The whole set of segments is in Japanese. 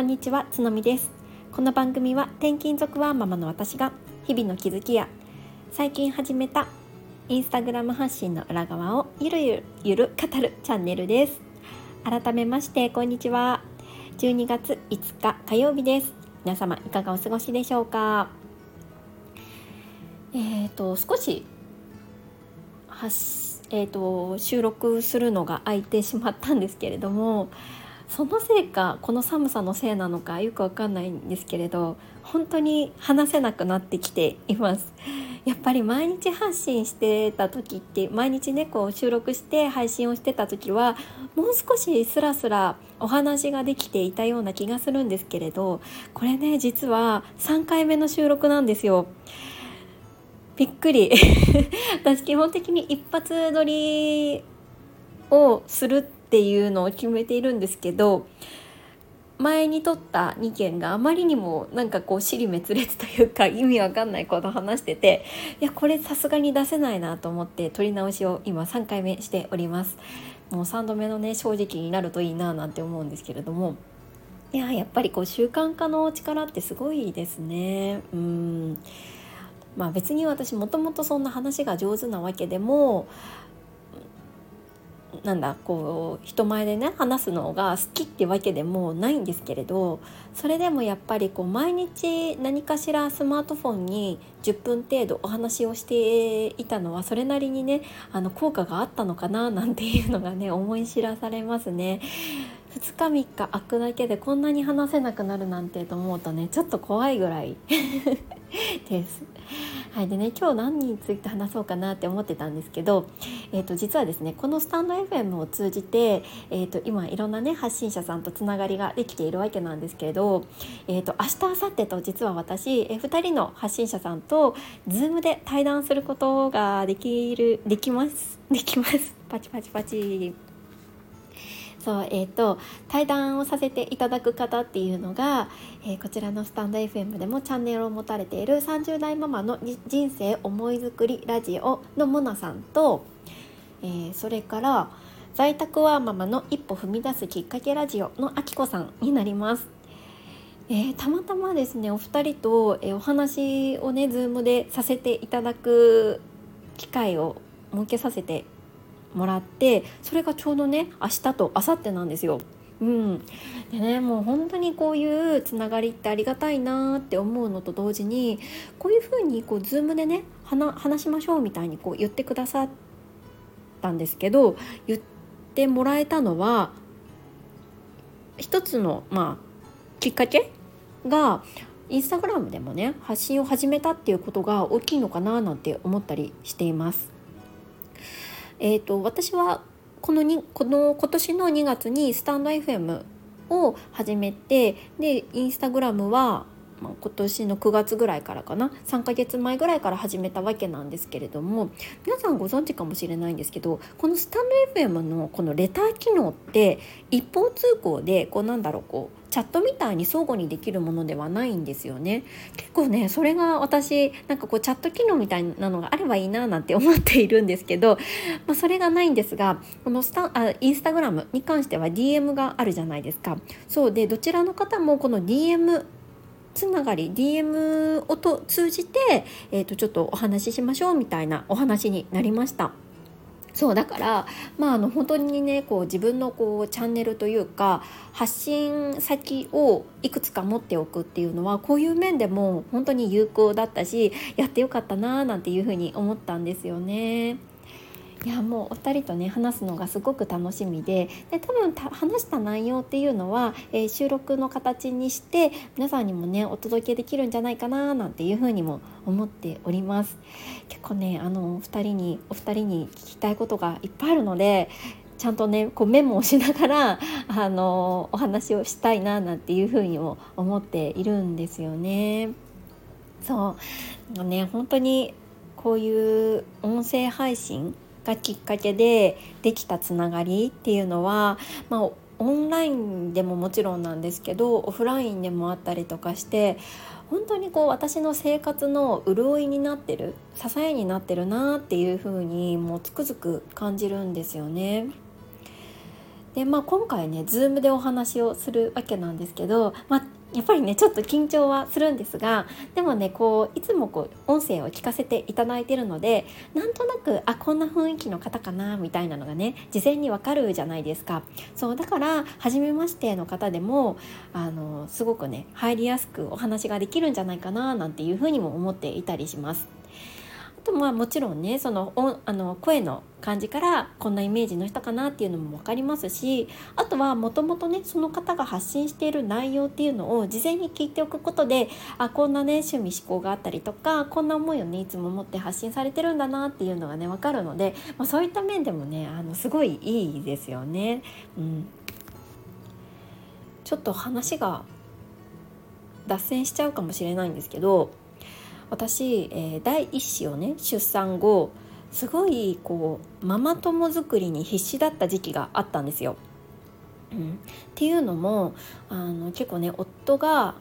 こんにちはつのみです。この番組は転勤族ワーママの私が日々の気づきや最近始めたインスタグラム発信の裏側をゆるゆるゆる語るチャンネルです。改めましてこんにちは。12月5日火曜日です。皆様いかがお過ごしでしょうか？えーと少し発、えーと収録するのが空いてしまったんですけれどもそのせいかこの寒さのせいなのかよくわかんないんですけれど本当に話せなくなってきています。やっぱり毎日発信してた時って毎日ねこう収録して配信をしてた時はもう少しスラスラお話ができていたような気がするんですけれどこれね実は3回目の収録なんですよ。びっくり。私基本的に一発撮りをするってていうのを決めているんですけど前に撮った2件があまりにもなんかこう尻滅裂というか意味わかんないこと話してていやこれさすがに出せないなと思って撮り直しを今3回目しております。もう3度目のね正直になるといいななんて思うんですけれどもいややっぱりこう習慣化の力ってすごいですね。うん。まあ別に私もともとそんな話が上手なわけでもなんだこう人前でね話すのが好きってわけでもないんですけれどそれでもやっぱりこう毎日何かしらスマートフォンに10分程度お話をしていたのはそれなりにねあの効果があったのかななんていうのがね思い知らされますね。2日3日空くだけでこんなに話せなくなるなんてと思うとねちょっと怖いぐらい です。はいでね今日何について話そうかなって思ってたんですけど、えー、と実はですねこのスタンド FM を通じて、えー、と今いろんなね発信者さんとつながりができているわけなんですけれど、えー、と明日明後日と実は私、えー、2人の発信者さんと Zoom で対談することができるできますできますパチパチパチ。そうえーと、対談をさせていただく方っていうのが、えー、こちらのスタンド FM でもチャンネルを持たれている30代ママの人生思いづくりラジオのモナさんと、えー、それから在宅ワーママの一歩踏み出すきっかけラジオのあきこさんになります。えー、たまたまですねお二人と、えー、お話をね Zoom でさせていただく機会を設けさせてもらってそれがちょうどね明日と明後日なんですよ。うん、でねもう本当にこういうつながりってありがたいなって思うのと同時にこういうふうにこう Zoom でね話しましょうみたいにこう言ってくださったんですけど言ってもらえたのは一つの、まあ、きっかけがインスタグラムでもね発信を始めたっていうことが大きいのかななんて思ったりしています。えーと、私はこのにこの今年の2月にスタンド FM を始めてでインスタグラムは、まあ、今年の9月ぐらいからかな。3ヶ月前ぐらいから始めたわけなんですけれども皆さんご存知かもしれないんですけどこのスタンド FM のこのレター機能って一方通行でこうなんだろうこうチャットみたいに相互にできるものではないんですよね。結構ねそれが私なんかこうチャット機能みたいなのがあればいいななんて思っているんですけど、まあ、それがないんですがこのスタあインスタグラムに関しては DM があるじゃないですか。そうでどちらの方もこの DM つながり DM をと通じて、えー、とちょっとお話ししましょうみたいなお話になりました。そうだからまああの本当にねこう自分のこうチャンネルというか発信先をいくつか持っておくっていうのはこういう面でも本当に有効だったしやってよかったなーなんていうふうに思ったんですよね。いやもうお二人とね話すのがすごく楽しみでで多分話した内容っていうのは、えー、収録の形にして皆さんにもねお届けできるんじゃないかななんていうふうにも思っております結構ねあのお二人にお二人に聞きたいことがいっぱいあるのでちゃんとねこうメモをしながら あのお話をしたいななんていうふうにも思っているんですよね。そうね本当にこういう音声配信がきっかけでできたつながりっていうのは、まあ、オンラインでももちろんなんですけどオフラインでもあったりとかして本当にこう私の生活の潤いになってる支えになってるなっていう風にもうつくづく感じるんですよね。ででまあ今回ね Zoom でお話をするわけなんですけど、まあ、やっぱりねちょっと緊張はするんですがでもねこういつもこう音声を聞かせていただいてるのでなんとなくあこんな雰囲気の方かなみたいなのがね事前にわかるじゃないですかそうだから初めましての方でもあのすごくね入りやすくお話ができるんじゃないかななんていうふうにも思っていたりします。あとまあもちろんねそのおあの声の感じからこんなイメージの人かなっていうのも分かりますしあとはもともとねその方が発信している内容っていうのを事前に聞いておくことであこんなね趣味思考があったりとかこんな思いをねいつも持って発信されてるんだなっていうのがね分かるので、まあ、そういった面でもねあのすごいいいですよね。うん、ちょっと話が脱線しちゃうかもしれないんですけど私、えー、第一子をね出産後すごいこうママ友作りに必死だった時期があったんですよ。うん、っていうのもあの結構ね夫が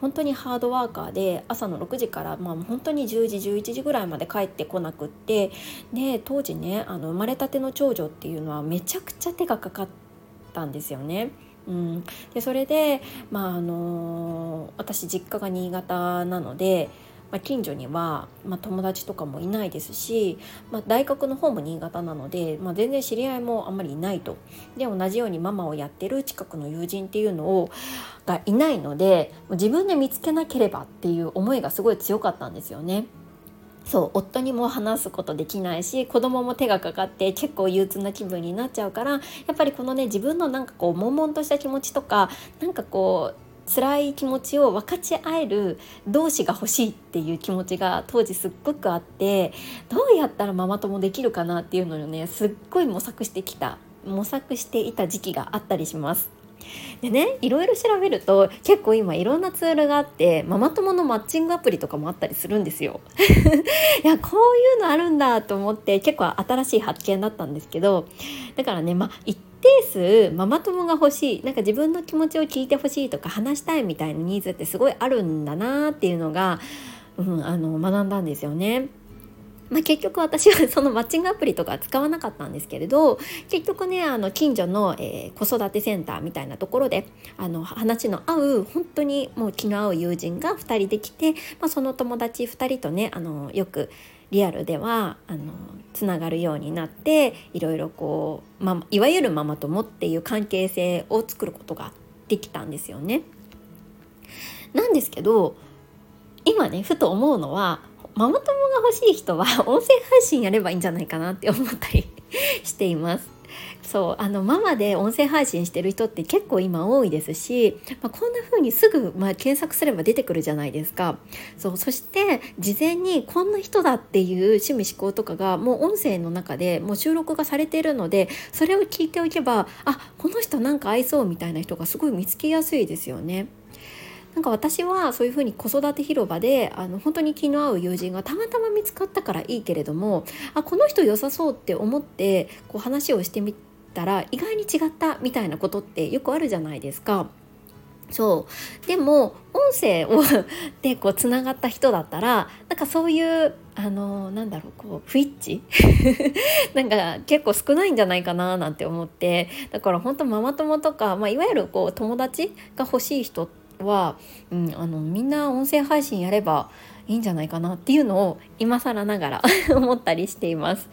本当にハードワーカーで朝の6時から、まあ、本当に10時11時ぐらいまで帰ってこなくってで当時ねあの生まれたての長女っていうのはめちゃくちゃ手がかかったんですよね。うん、でそれで、まああの私実家が新潟なのでまあ、近所には、まあ、友達とかもいないですし、まあ、大学の方も新潟なので、まあ、全然知り合いもあんまりいないとで同じようにママをやってる近くの友人っていうのをがいないので自分で見つけなければっていう思いがすごい強かったんですよね。そう夫にも話すことできないし子供も手がかかって結構憂鬱な気分になっちゃうからやっぱりこのね自分のなんかこう悶々とした気持ちとかなんかこう辛い気持ちを分かち合える同士が欲しいっていう気持ちが当時すっごくあってどうやったらママ友できるかなっていうのをねすっごい模索してきた模索していた時期があったりします。でねいろいろ調べると結構今いろんなツールがあってママ友のマッチングアプリとかもあったりするんですよ。いやこういうのあるんだと思って結構新しい発見だったんですけどだからねまあ定数ママ友が欲しいなんか自分の気持ちを聞いてほしいとか話したいみたいなニーズってすごいあるんだなっていうのが、うん、あの学んだんですよね。まあ、結局私はそのマッチングアプリとか使わなかったんですけれど結局ねあの近所の、えー、子育てセンターみたいなところであの話の合う本当にもう気の合う友人が2人できて、まあ、その友達2人とねあのよくリアルではあのつながるようになっていろいろこう、まいわゆるママ友っていう関係性を作ることができたんですよね。なんですけど今ねふと思うのはママ友が欲しい人は音声配信やればいいんじゃないかなって思ったり しています。そうあのママで音声配信してる人って結構今多いですし、まあ、こんな風にすぐ、まあ、検索すれば出てくるじゃないですかそうそして事前にこんな人だっていう趣味思考とかがもう音声の中でもう収録がされているのでそれを聞いておけばあこの人なんか合いそうみたいな人がすごい見つけやすいですよね。なんか私はそういうふうに子育て広場であの本当に気の合う友人がたまたま見つかったからいいけれどもあこの人良さそうって思ってこう話をしてみたら意外に違ったみたいなことってよくあるじゃないですか。そう。でも音声を でこうつながった人だったらなんかそういうあのなんだろうこう不一致？なんか結構少ないんじゃないかななんて思って。だから本当ママ友とか、まあ、いわゆるこう友達が欲しい人っては、うん、あのみんな音声配信やればいいんじゃないかなっていうのを今更ながら 思ったりしています。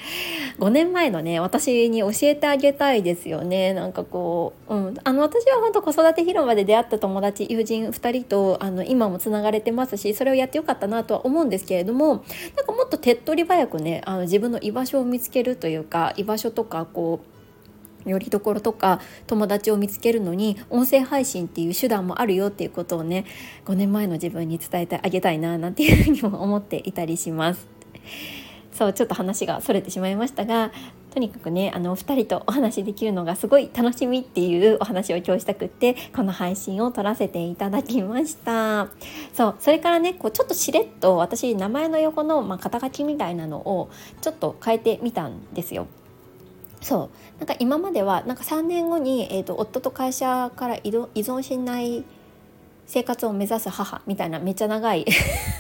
5年前のね私に教えてあげたいですよね。なんかこう、うん、あの私は本当子育て広場で出会った友達友人2人とあの今もつながれてますしそれをやってよかったなとは思うんですけれどもなんかもっと手っ取り早くねあの自分の居場所を見つけるというか居場所とかこうよりどころとか友達を見つけるのに音声配信っていう手段もあるよっていうことをね5年前の自分に伝えてあげたいななんていうふうにも思っていたりします。そうちょっと話がそれてしまいましたがとにかくねあのお二人とお話できるのがすごい楽しみっていうお話を今日したくってこの配信を撮らせていただきましたそうそれからねこうちょっとしれっと私名前の横の、まあ、肩書きみたいなのをちょっと変えてみたんですよそう。なんか今まではなんか3年後に、えーと、夫と会社から依存しない生活を目指す母みたいなめっちゃ長い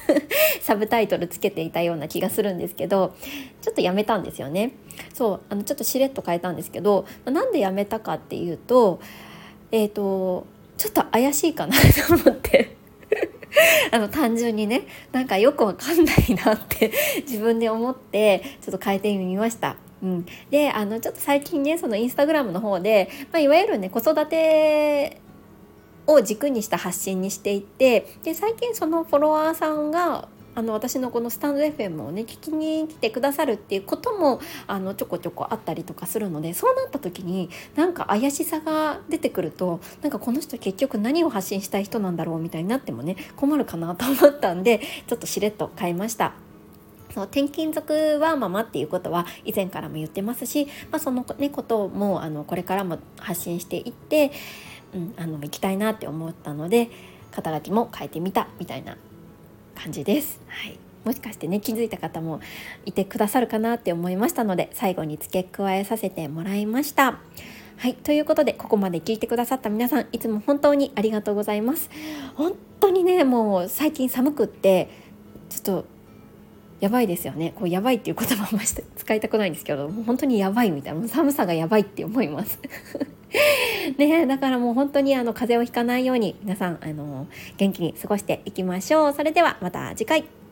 サブタイトルつけていたような気がするんですけどちょっとやめたんですよね。そう。あのちょっとしれっと変えたんですけどなんでやめたかっていうとえっ、ー、とちょっと怪しいかなと思って。あの単純にねなんかよくわかんないなって自分で思ってちょっと変えてみました。うん、であのちょっと最近ねそのインスタグラムの方で、まあ、いわゆるね子育てを軸にした発信にしていてで最近そのフォロワーさんがあの私のこのスタンド FM をね聞きに来てくださるっていうこともあのちょこちょこあったりとかするのでそうなった時になんか怪しさが出てくるとなんかこの人結局何を発信したい人なんだろうみたいになってもね困るかなと思ったんでちょっとしれっと変えました。そう転勤族はママっていうことは以前からも言ってますし、まあ、その、ね、こともあのこれからも発信していって、うん、あの行きたいなって思ったので肩書きも変えてみたみたいな感じです。はいもしかしてね気づいた方もいてくださるかなって思いましたので最後に付け加えさせてもらいました。はい、ということでここまで聞いてくださった皆さんいつも本当にありがとうございます。本当にねもう最近寒くってちょっとやばいですよね。こうやばいっていう言葉をまして 使いたくないんですけどもう本当にやばいみたいな寒さがやばいって思います。ねだからもう本当にあの風邪をひかないように皆さんあの元気に過ごしていきましょう。それではまた次回。